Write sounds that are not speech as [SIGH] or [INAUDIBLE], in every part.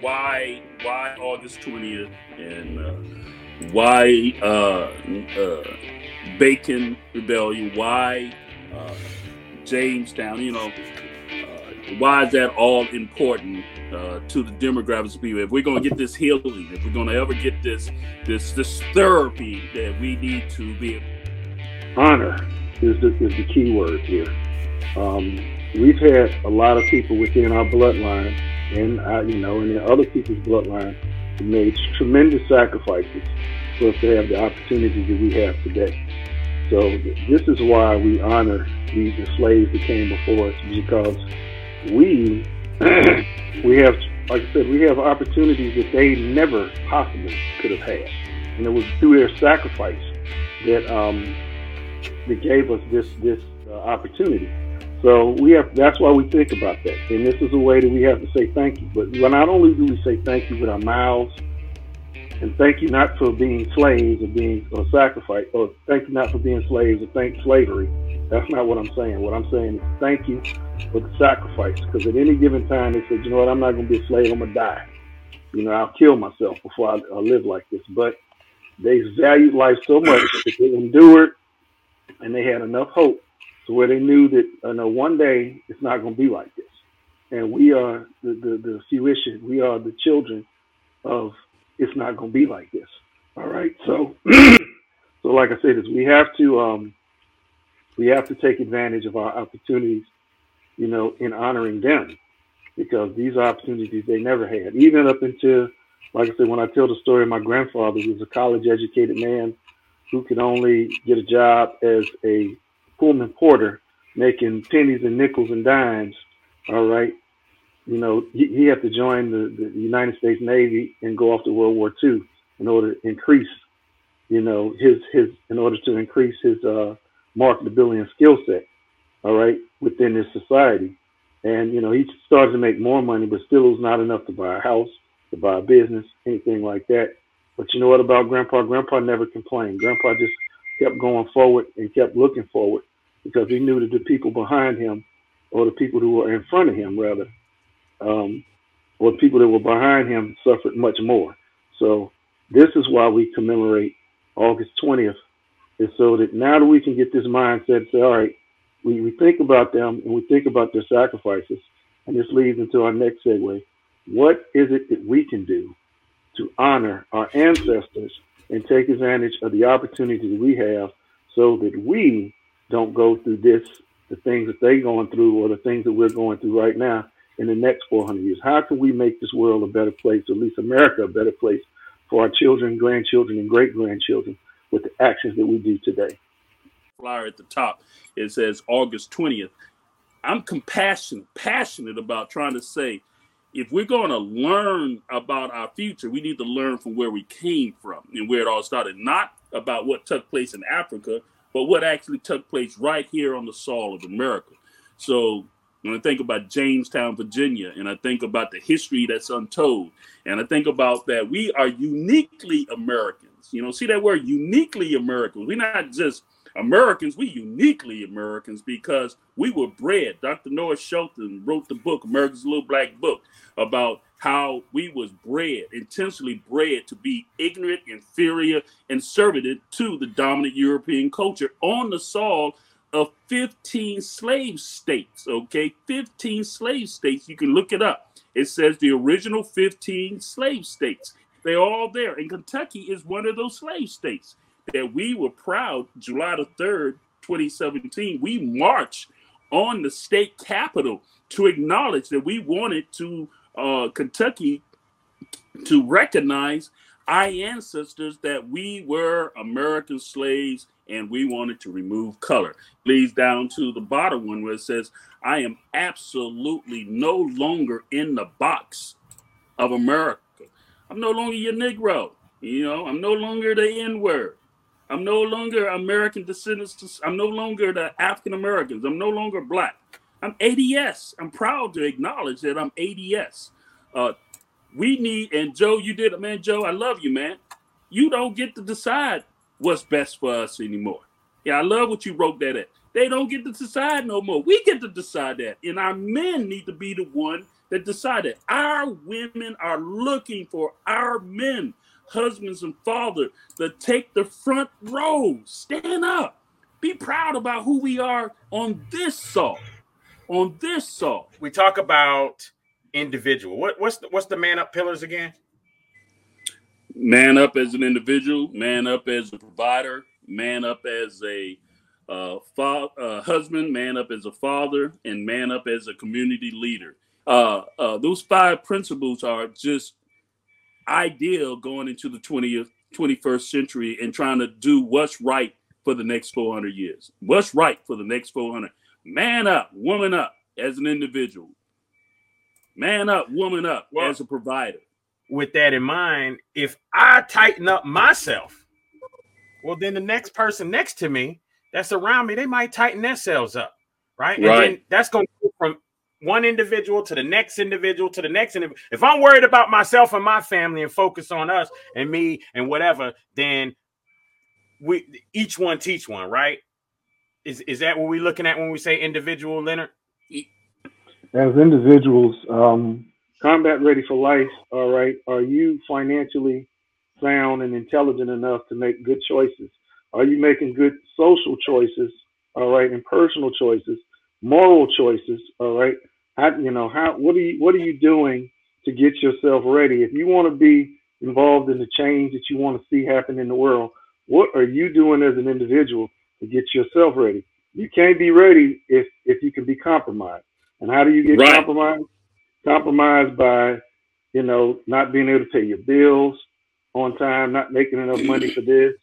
why why August twentieth and uh, why uh, uh, Bacon Rebellion, why uh, Jamestown, you know, uh, why is that all important uh, to the demographics of people? If we're going to get this healing, if we're going to ever get this this this therapy that we need to be honor is the, is the key word here. Um, we've had a lot of people within our bloodline and uh, you know, and in other people's bloodline made tremendous sacrifices for us to have the opportunities that we have today. So this is why we honor the, the slaves that came before us because we [CLEARS THROAT] we have, like I said, we have opportunities that they never possibly could have had, and it was through their sacrifice that um, that gave us this this uh, opportunity. So we have that's why we think about that. And this is a way that we have to say thank you. But not only do we say thank you with our mouths, and thank you not for being slaves or being or sacrificed, or thank you not for being slaves or thank slavery. That's not what I'm saying. What I'm saying is thank you for the sacrifice. Because at any given time they said, you know what, I'm not gonna be a slave, I'm gonna die. You know, I'll kill myself before I, I live like this. But they valued life so much that they endured and they had enough hope to where they knew that uh, no, one day it's not going to be like this. And we are the, the, the fruition, we are the children of it's not going to be like this. All right. So, [CLEARS THROAT] so like I said, is we have to, um, we have to take advantage of our opportunities, you know, in honoring them because these opportunities they never had, even up until, like I said, when I tell the story of my grandfather, who was a college educated man who could only get a job as a Pullman Porter making pennies and nickels and dimes, all right, you know, he, he had to join the, the United States Navy and go off to World War II in order to increase, you know, his his in order to increase his uh, marketability and skill set, all right, within this society. And you know, he started to make more money, but still it was not enough to buy a house, to buy a business, anything like that. But you know what about Grandpa? Grandpa never complained. Grandpa just kept going forward and kept looking forward because he knew that the people behind him, or the people who were in front of him, rather, um, or the people that were behind him, suffered much more. So this is why we commemorate August 20th, is so that now that we can get this mindset, say, all right, we, we think about them and we think about their sacrifices, and this leads into our next segue. What is it that we can do to honor our ancestors and take advantage of the opportunity that we have so that we don't go through this, the things that they're going through or the things that we're going through right now in the next 400 years. How can we make this world a better place, at least America a better place for our children, grandchildren, and great grandchildren with the actions that we do today? Flyer at the top, it says August 20th. I'm compassionate, passionate about trying to say if we're going to learn about our future, we need to learn from where we came from and where it all started, not about what took place in Africa, but what actually took place right here on the soil of America. So when I think about Jamestown, Virginia, and I think about the history that's untold, and I think about that we are uniquely Americans. You know, see that word uniquely Americans. We're not just Americans, we uniquely Americans because we were bred. Dr. Noah Shelton wrote the book, America's Little Black Book, about how we was bred, intentionally bred to be ignorant, inferior, and servited to the dominant European culture on the soil of 15 slave states. Okay, 15 slave states. You can look it up. It says the original 15 slave states. They're all there. And Kentucky is one of those slave states that we were proud, July the 3rd, 2017, we marched on the state capitol to acknowledge that we wanted to uh, Kentucky to recognize our ancestors that we were American slaves and we wanted to remove color. Leads down to the bottom one where it says, I am absolutely no longer in the box of America. I'm no longer your Negro. You know, I'm no longer the N word. I'm no longer American descendants. I'm no longer the African Americans. I'm no longer black. I'm ADOS. I'm proud to acknowledge that I'm ADOS. Uh, we need, and Joe, you did it, man. Joe, I love you, man. You don't get to decide what's best for us anymore. Yeah, I love what you wrote that at. They don't get to decide no more. We get to decide that. And our men need to be the one that decide that. Our women are looking for our men, husbands and fathers, to take the front row. Stand up. Be proud about who we are on this salt. On this salt. We talk about individual. What, what's the, what's the man up pillars again? Man up as an individual, man up as a provider, man up as a uh, fa- uh, husband, man up as a father, and man up as a community leader. Uh, uh, those five principles are just ideal going into the 20th, 21st century and trying to do what's right for the next 400 years. What's right for the next 400? Man up, woman up as an individual. Man up, woman up well, as a provider. With that in mind, if I tighten up myself, well, then the next person next to me that's around me, they might tighten themselves up, right? right. And then that's going to go from one individual to the next individual to the next individual. If I'm worried about myself and my family and focus on us and me and whatever, then we each one teach one, right? Is is that what we're looking at when we say individual, Leonard? As individuals, um, combat ready for life. All right, are you financially sound and intelligent enough to make good choices? Are you making good social choices? All right, and personal choices, moral choices. All right, how, you know how what are you what are you doing to get yourself ready? If you want to be involved in the change that you want to see happen in the world, what are you doing as an individual to get yourself ready? You can't be ready if if you can be compromised. And how do you get right. compromised? Compromised by, you know, not being able to pay your bills on time, not making enough money for this,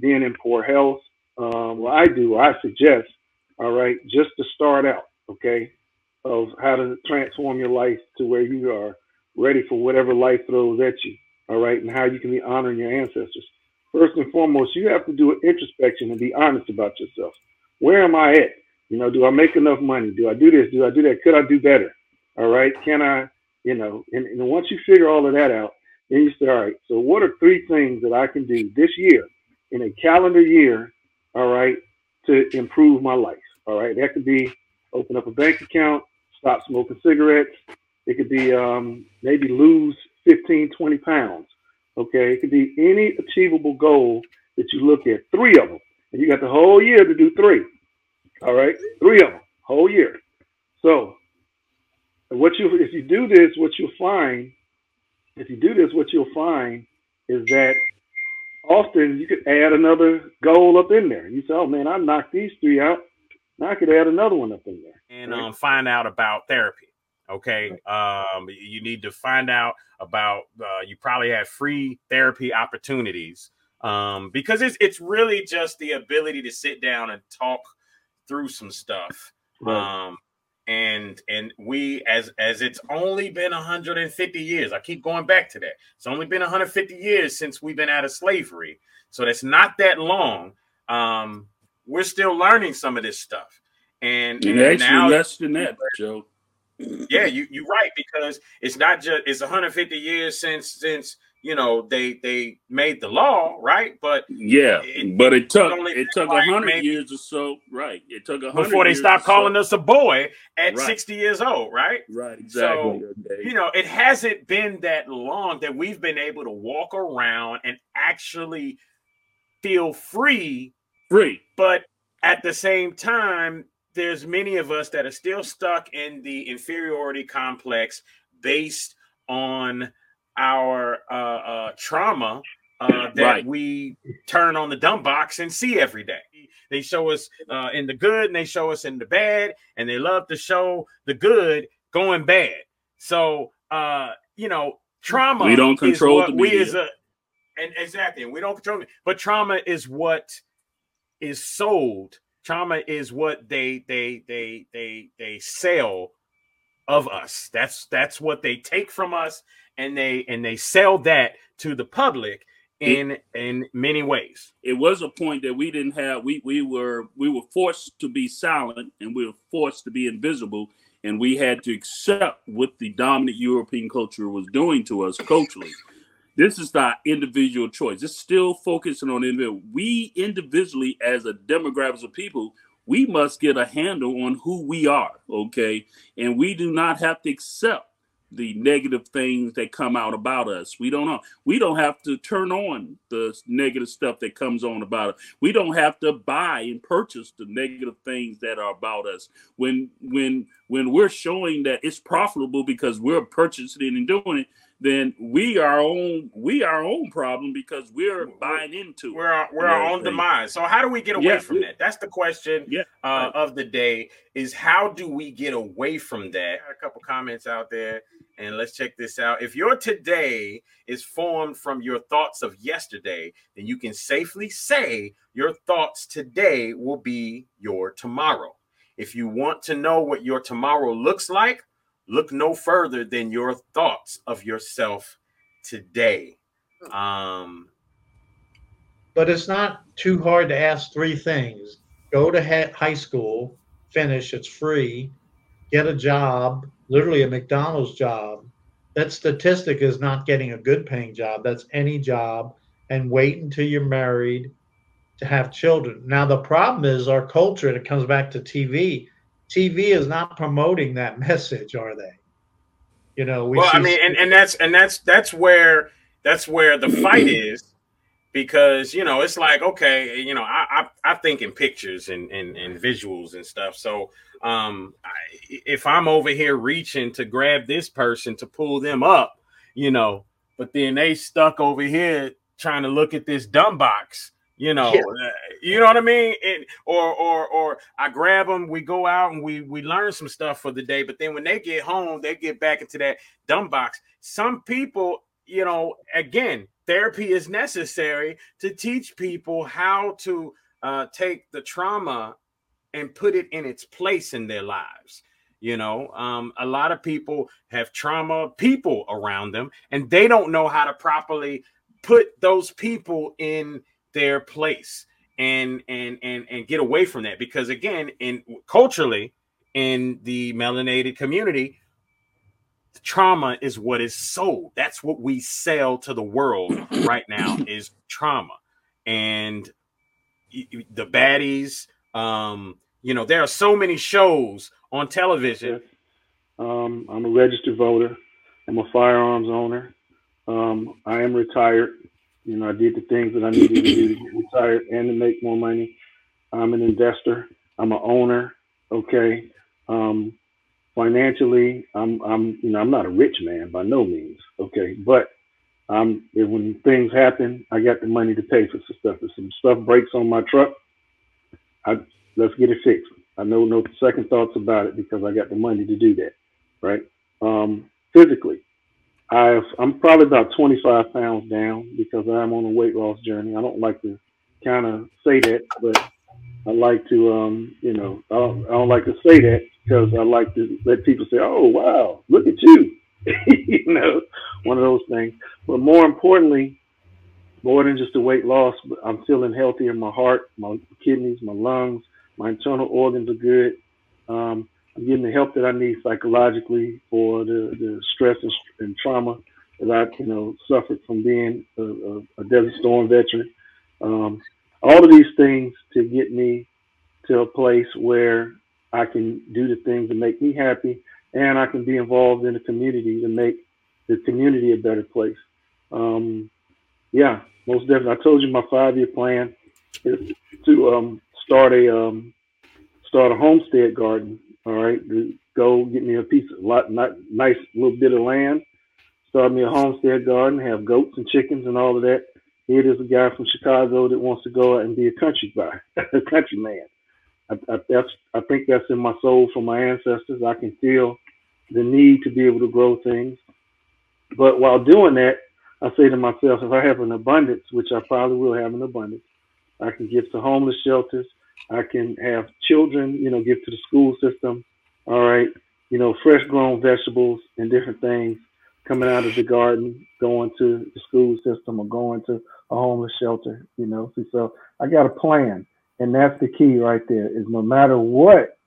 being in poor health. Um, well, I do, I suggest, all right, just to start out, okay, of how to transform your life to where you are ready for whatever life throws at you, all right, and how you can be honoring your ancestors. First and foremost, you have to do an introspection and be honest about yourself. Where am I at? You know, do I make enough money? Do I do this? Do I do that? Could I do better? All right. Can I, you know, and, and once you figure all of that out, then you say, all right, so what are three things that I can do this year in a calendar year, all right, to improve my life? All right. That could be open up a bank account, stop smoking cigarettes. It could be um, maybe lose 15, 20 pounds. Okay. It could be any achievable goal that you look at, three of them. And you got the whole year to do three. All right. Three of them, whole year. So what you if you do this, what you'll find, if you do this, what you'll find is that often you could add another goal up in there. You say, "Oh man, I knocked these three out. Now I could add another one up in there." And right? um, find out about therapy. Okay, um, you need to find out about. Uh, you probably have free therapy opportunities um, because it's it's really just the ability to sit down and talk through some stuff. Right. Um, and and we as as it's only been 150 years i keep going back to that it's only been 150 years since we've been out of slavery so that's not that long um we're still learning some of this stuff and, and, and actually now, less than that joe yeah you you're right because it's not just it's 150 years since since you know they they made the law right but yeah it, but it took it took a hundred years or so right it took a hundred before they stopped calling so. us a boy at right. 60 years old right right exactly so okay. you know it hasn't been that long that we've been able to walk around and actually feel free free but at the same time there's many of us that are still stuck in the inferiority complex based on our uh, uh, trauma uh, that right. we turn on the dumb box and see every day. They show us uh, in the good and they show us in the bad, and they love to show the good going bad. So, uh, you know, trauma. We don't control the media. we as a, and exactly, we don't control it. But trauma is what is sold. Trauma is what they they they they they sell of us. That's that's what they take from us and they and they sell that to the public in it, in many ways. It was a point that we didn't have. We we were we were forced to be silent and we were forced to be invisible, and we had to accept what the dominant European culture was doing to us culturally. This is not individual choice. It's still focusing on individual. We individually, as a demographic of people, we must get a handle on who we are, okay? And we do not have to accept the negative things that come out about us. We don't know. We don't have to turn on the negative stuff that comes on about us. We don't have to buy and purchase the negative things that are about us. When when when we're showing that it's profitable because we're purchasing it and doing it, then we are own we our own problem because we're buying into we're our, we're our own demise. So how do we get away yeah, from that? That's the question yeah, uh, right. of the day. Is how do we get away from that? A couple comments out there, and let's check this out. If your today is formed from your thoughts of yesterday, then you can safely say your thoughts today will be your tomorrow. If you want to know what your tomorrow looks like, look no further than your thoughts of yourself today. Um, but it's not too hard to ask three things go to high school, finish, it's free, get a job, literally a McDonald's job. That statistic is not getting a good paying job, that's any job, and wait until you're married to have children. Now, the problem is our culture, and it comes back to TV TV is not promoting that [LAUGHS] message, are they? You know, we well, I mean, and, and that's and that's that's where that's where the fight [CLEARS THROAT] is because you know it's like okay you know i i, I think in pictures and, and and visuals and stuff so um I, if i'm over here reaching to grab this person to pull them up you know but then they stuck over here trying to look at this dumb box you know, yeah. You know what I mean? And, or or or I grab them, we go out and we we learn some stuff for the day, but then when they get home, they get back into that dumb box. Some people, you know, again, therapy is necessary to teach people how to uh, take the trauma and put it in its place in their lives. You know, um, a lot of people have trauma people around them, and they don't know how to properly put those people in their place and and and and get away from that. Because again in culturally in the melanated community trauma is what is sold. That's what we sell to the world [CLEARS THROAT] right now is trauma. And the baddies um you know there are so many shows on television. Um i'm a registered voter. I'm a firearms owner. Um i am retired you know, I did the things that I needed to do to get retired and to make more money. I'm an investor. I'm an owner. Okay. Um, financially, I'm, I'm, you know, I'm not a rich man by no means. Okay. But um, when things happen, I got the money to pay for some stuff. If some stuff breaks on my truck, I, let's get it fixed. I know no second thoughts about it because I got the money to do that. Right. Um, physically, I've, I'm probably about 25 pounds down because I'm on a weight loss journey. I don't like to kind of say that, but I like to, um, you know, I don't, I don't like to say that because I like to let people say, "Oh, wow, look at you," [LAUGHS] you know, one of those things. But more importantly, more than just the weight loss, I'm feeling healthier. My heart, my kidneys, my lungs, my internal organs are good. Um, I'm getting the help that I need psychologically for the, the stress and, and trauma that I, you know, suffered from being a, a, a Desert Storm veteran. Um, all of these things to get me to a place where I can do the things that make me happy and I can be involved in the community to make the community a better place. Um, yeah, most definitely. I told you my five year plan is to um, start a um, start a homestead garden all right, go get me a piece of lot, not, nice little bit of land, start me a homestead garden, have goats and chickens and all of that. Here is a guy from Chicago that wants to go out and be a country guy, [LAUGHS] a country man. I, I, that's, I think that's in my soul from my ancestors. I can feel the need to be able to grow things. But while doing that, I say to myself, if I have an abundance, which I probably will have an abundance, I can give to homeless shelters. I can have children, you know, give to the school system. All right, you know, fresh grown vegetables and different things coming out of the garden, going to the school system or going to a homeless shelter. You know, so I got a plan, and that's the key right there. Is no matter what,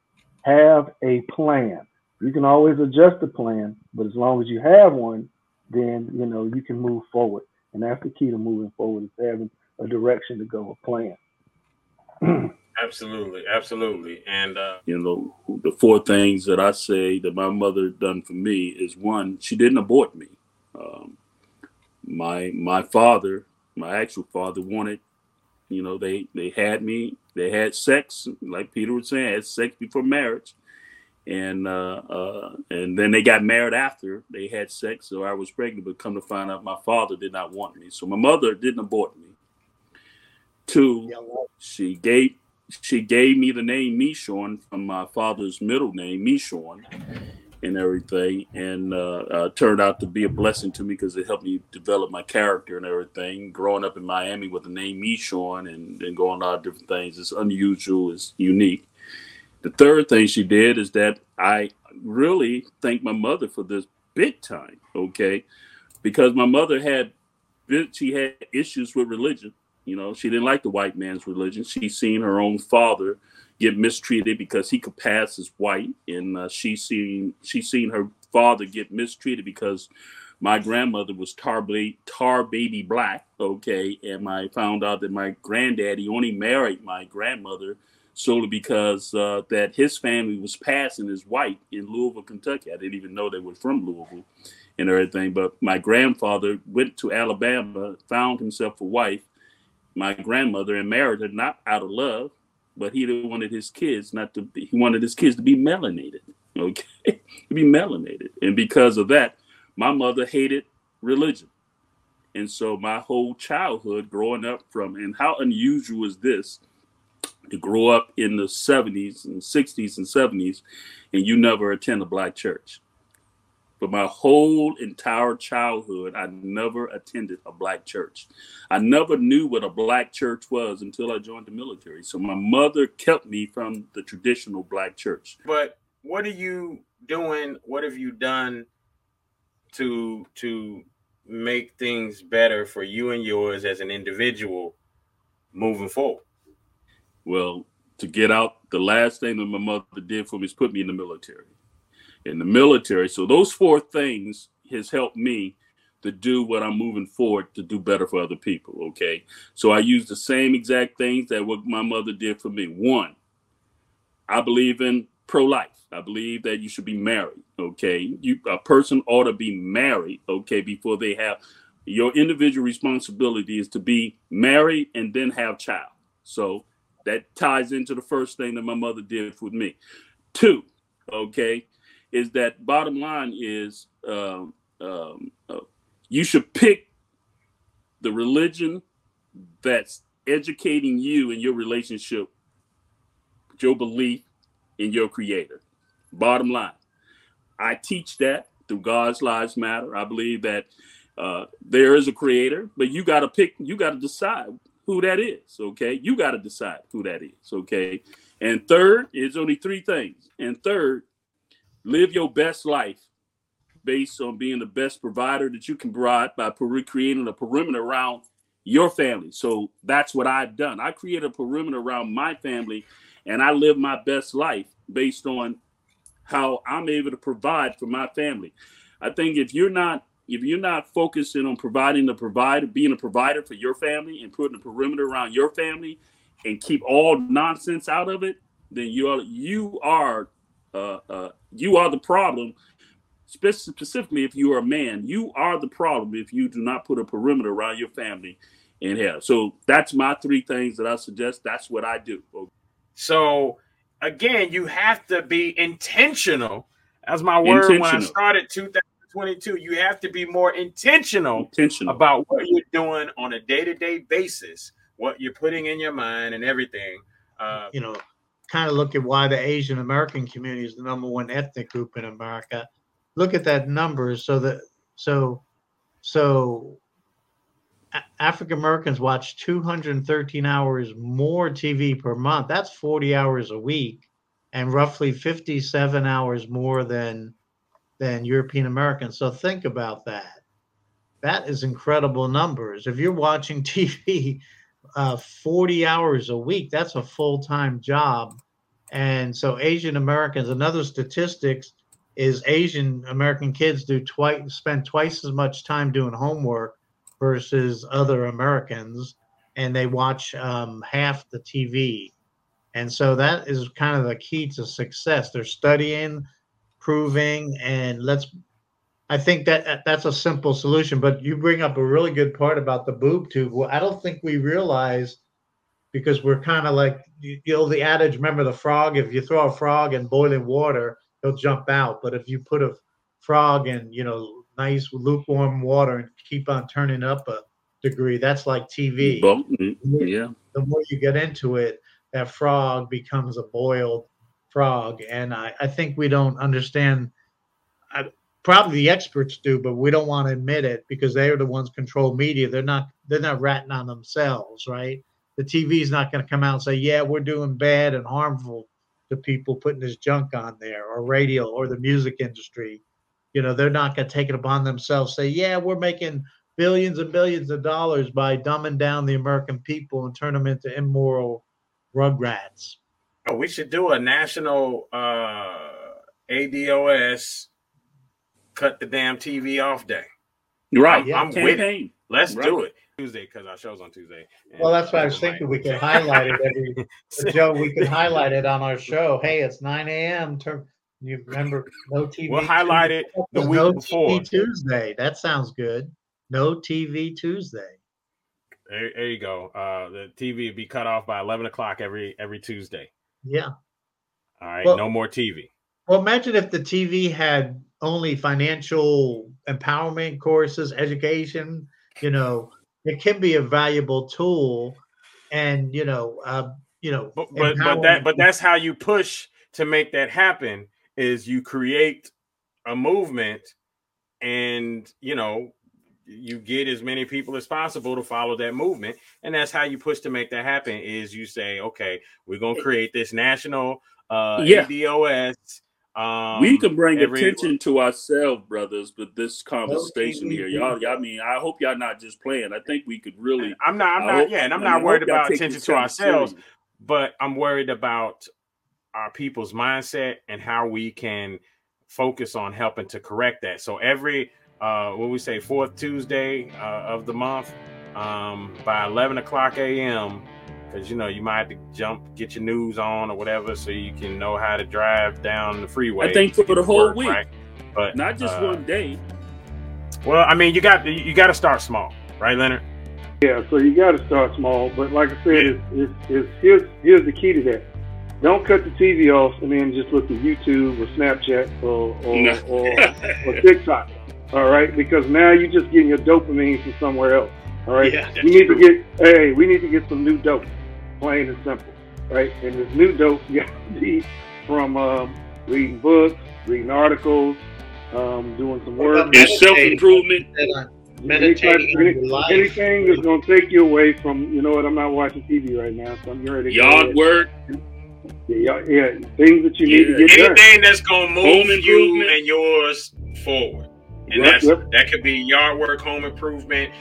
have a plan. You can always adjust the plan, but as long as you have one, then you know you can move forward, and that's the key to moving forward is having a direction to go, a plan. [CLEARS THROAT] Absolutely, absolutely, and uh, you know the four things that I say that my mother done for me is one, she didn't abort me. Um, my my father, my actual father, wanted, you know, they they had me, they had sex, like Peter was saying, had sex before marriage, and uh, uh, and then they got married after they had sex. So I was pregnant, but come to find out, my father did not want me. So my mother didn't abort me. Two, she gave she gave me the name Mishon from my father's middle name, Mishon, and everything, and uh, uh, turned out to be a blessing to me because it helped me develop my character and everything. Growing up in Miami with the name Mishon and, and going a lot of different things, it's unusual, it's unique. The third thing she did is that I really thank my mother for this big time, okay? Because my mother had she had issues with religion you know, she didn't like the white man's religion. She seen her own father get mistreated because he could pass as white, and uh, she seen she seen her father get mistreated because my grandmother was tar, tar baby black. Okay, and I found out that my granddaddy only married my grandmother solely because uh, that his family was passing as white in Louisville, Kentucky. I didn't even know they were from Louisville and everything. But my grandfather went to Alabama, found himself a wife, my grandmother and married her not out of love, but he wanted his kids not to be, he wanted his kids to be melanated, okay, [LAUGHS] to be melanated. And because of that, my mother hated religion. And so my whole childhood growing up from, and how unusual is this to grow up in the 70s and 60s and 70s and you never attend a black church? But my whole entire childhood, I never attended a black church. I never knew what a black church was until I joined the military. So my mother kept me from the traditional black church. But what are you doing? What have you done to to make things better for you and yours as an individual moving forward? Well, to get out, the last thing that my mother did for me is put me in the military in the military. So those four things has helped me to do what I'm moving forward to do better for other people. Okay. So I use the same exact things that what my mother did for me. One, I believe in pro-life. I believe that you should be married. Okay. You a person ought to be married, okay, before they have your individual responsibility is to be married and then have child. So that ties into the first thing that my mother did with me. Two, okay, is that bottom line is um, um, uh, you should pick the religion that's educating you in your relationship, your belief in your creator. Bottom line, I teach that through God's Lives Matter. I believe that uh, there is a creator, but you got to pick, you got to decide who that is. Okay. You got to decide who that is. Okay. And third is only three things. And third live your best life based on being the best provider that you can provide by creating a perimeter around your family. So that's what I've done. I create a perimeter around my family and I live my best life based on how I'm able to provide for my family. I think if you're not if you're not focusing on providing the provider, being a provider for your family and putting a perimeter around your family and keep all nonsense out of it, then you are you are uh, uh, you are the problem. Specifically, if you are a man, you are the problem if you do not put a perimeter around your family and have. So that's my three things that I suggest. That's what I do. So again, you have to be intentional. As my word when I started 2022. You have to be more intentional, intentional about what you're doing on a day-to-day basis, what you're putting in your mind and everything. Uh, you know, kind of look at why the Asian American community is the number one ethnic group in America. Look at that number. So that so so African Americans watch 213 hours more TV per month. That's 40 hours a week, and roughly 57 hours more than than European Americans. So think about that. That is incredible numbers. If you're watching [LAUGHS] TV uh, 40 hours a week, that's a full time job and so Asian Americans, another statistics is Asian American kids do twice spend twice as much time doing homework versus other Americans, and they watch um, half the TV. And so that is kind of the key to success. They're studying, proving, and let's. I think that that's a simple solution. But you bring up a really good part about the boob tube. Well, I don't think we realize because we're kind of like you know the adage. Remember the frog? If you throw a frog in boiling water, he'll jump out. But if you put a frog in, you know, nice lukewarm water and keep on turning up a degree, that's like TV. Mm-hmm. Yeah. The more you get into it, that frog becomes a boiled frog. And I, I think we don't understand. I, probably the experts do, but we don't want to admit it because they are the ones control media. They're not. They're not ratting on themselves, right? The TV is not going to come out and say, "Yeah, we're doing bad and harmful to people putting this junk on there," or radio or the music industry. You know, they're not going to take it upon themselves. Say, "Yeah, we're making billions and billions of dollars by dumbing down the American people and turn them into immoral rugrats. Oh, we should do a national uh, ADOS cut the damn TV off day. Right. I'm, I'm with it. Let's right. do it. Tuesday because our show's on Tuesday. Well, that's what I was thinking. We could [LAUGHS] highlight it every [LAUGHS] Joe. We could highlight it on our show. Hey, it's 9 a.m. Term, you remember no TV. We'll highlight it the week no before. TV Tuesday. That sounds good. No TV Tuesday. There, there you go. Uh, the TV would be cut off by eleven o'clock every every Tuesday. Yeah. All right. Well, no more TV. Well, imagine if the TV had only financial empowerment courses, education. You know, it can be a valuable tool, and you know, uh, you know, but but, but that but that's how you push to make that happen. Is you create a movement, and you know, you get as many people as possible to follow that movement and that's how you push to make that happen is you say okay we're going to create this national uh yeah. ADOS um, we can bring every, attention to ourselves, brothers, but this conversation here, y'all, y'all. I mean, I hope y'all not just playing. I think we could really. I'm not. I'm not. Hope, yeah, and I'm I not mean, worried about attention to ourselves, serious. but I'm worried about our people's mindset and how we can focus on helping to correct that. So every uh, what we say, fourth Tuesday uh, of the month um, by 11 o'clock a.m. Because you know you might have to jump, get your news on or whatever, so you can know how to drive down the freeway. I think for the whole work, week, right? but not just uh, one day. Well, I mean, you got you got to start small, right, Leonard? Yeah, so you got to start small, but like I said, yeah. it's, it's, it's, here's here's the key to that. Don't cut the TV off and then just look at YouTube or Snapchat or or, no. or, or TikTok all right? Because now you're just getting your dopamine from somewhere else, all right? Yeah, we need true. to get, hey, we need to get some new dope, plain and simple, right? And this new dope you [LAUGHS] got to be from um, reading books, reading articles, um, doing some work. And self improvement. Meditating anything, anything that's going to take you away from, you know what, I'm not watching TV right now, so I'm ready to Yard work. Yeah, yeah, things that you yeah. need to get Anything done. that's going to move you and yours forward. And yep, that's yep. that could be yard work, home improvement,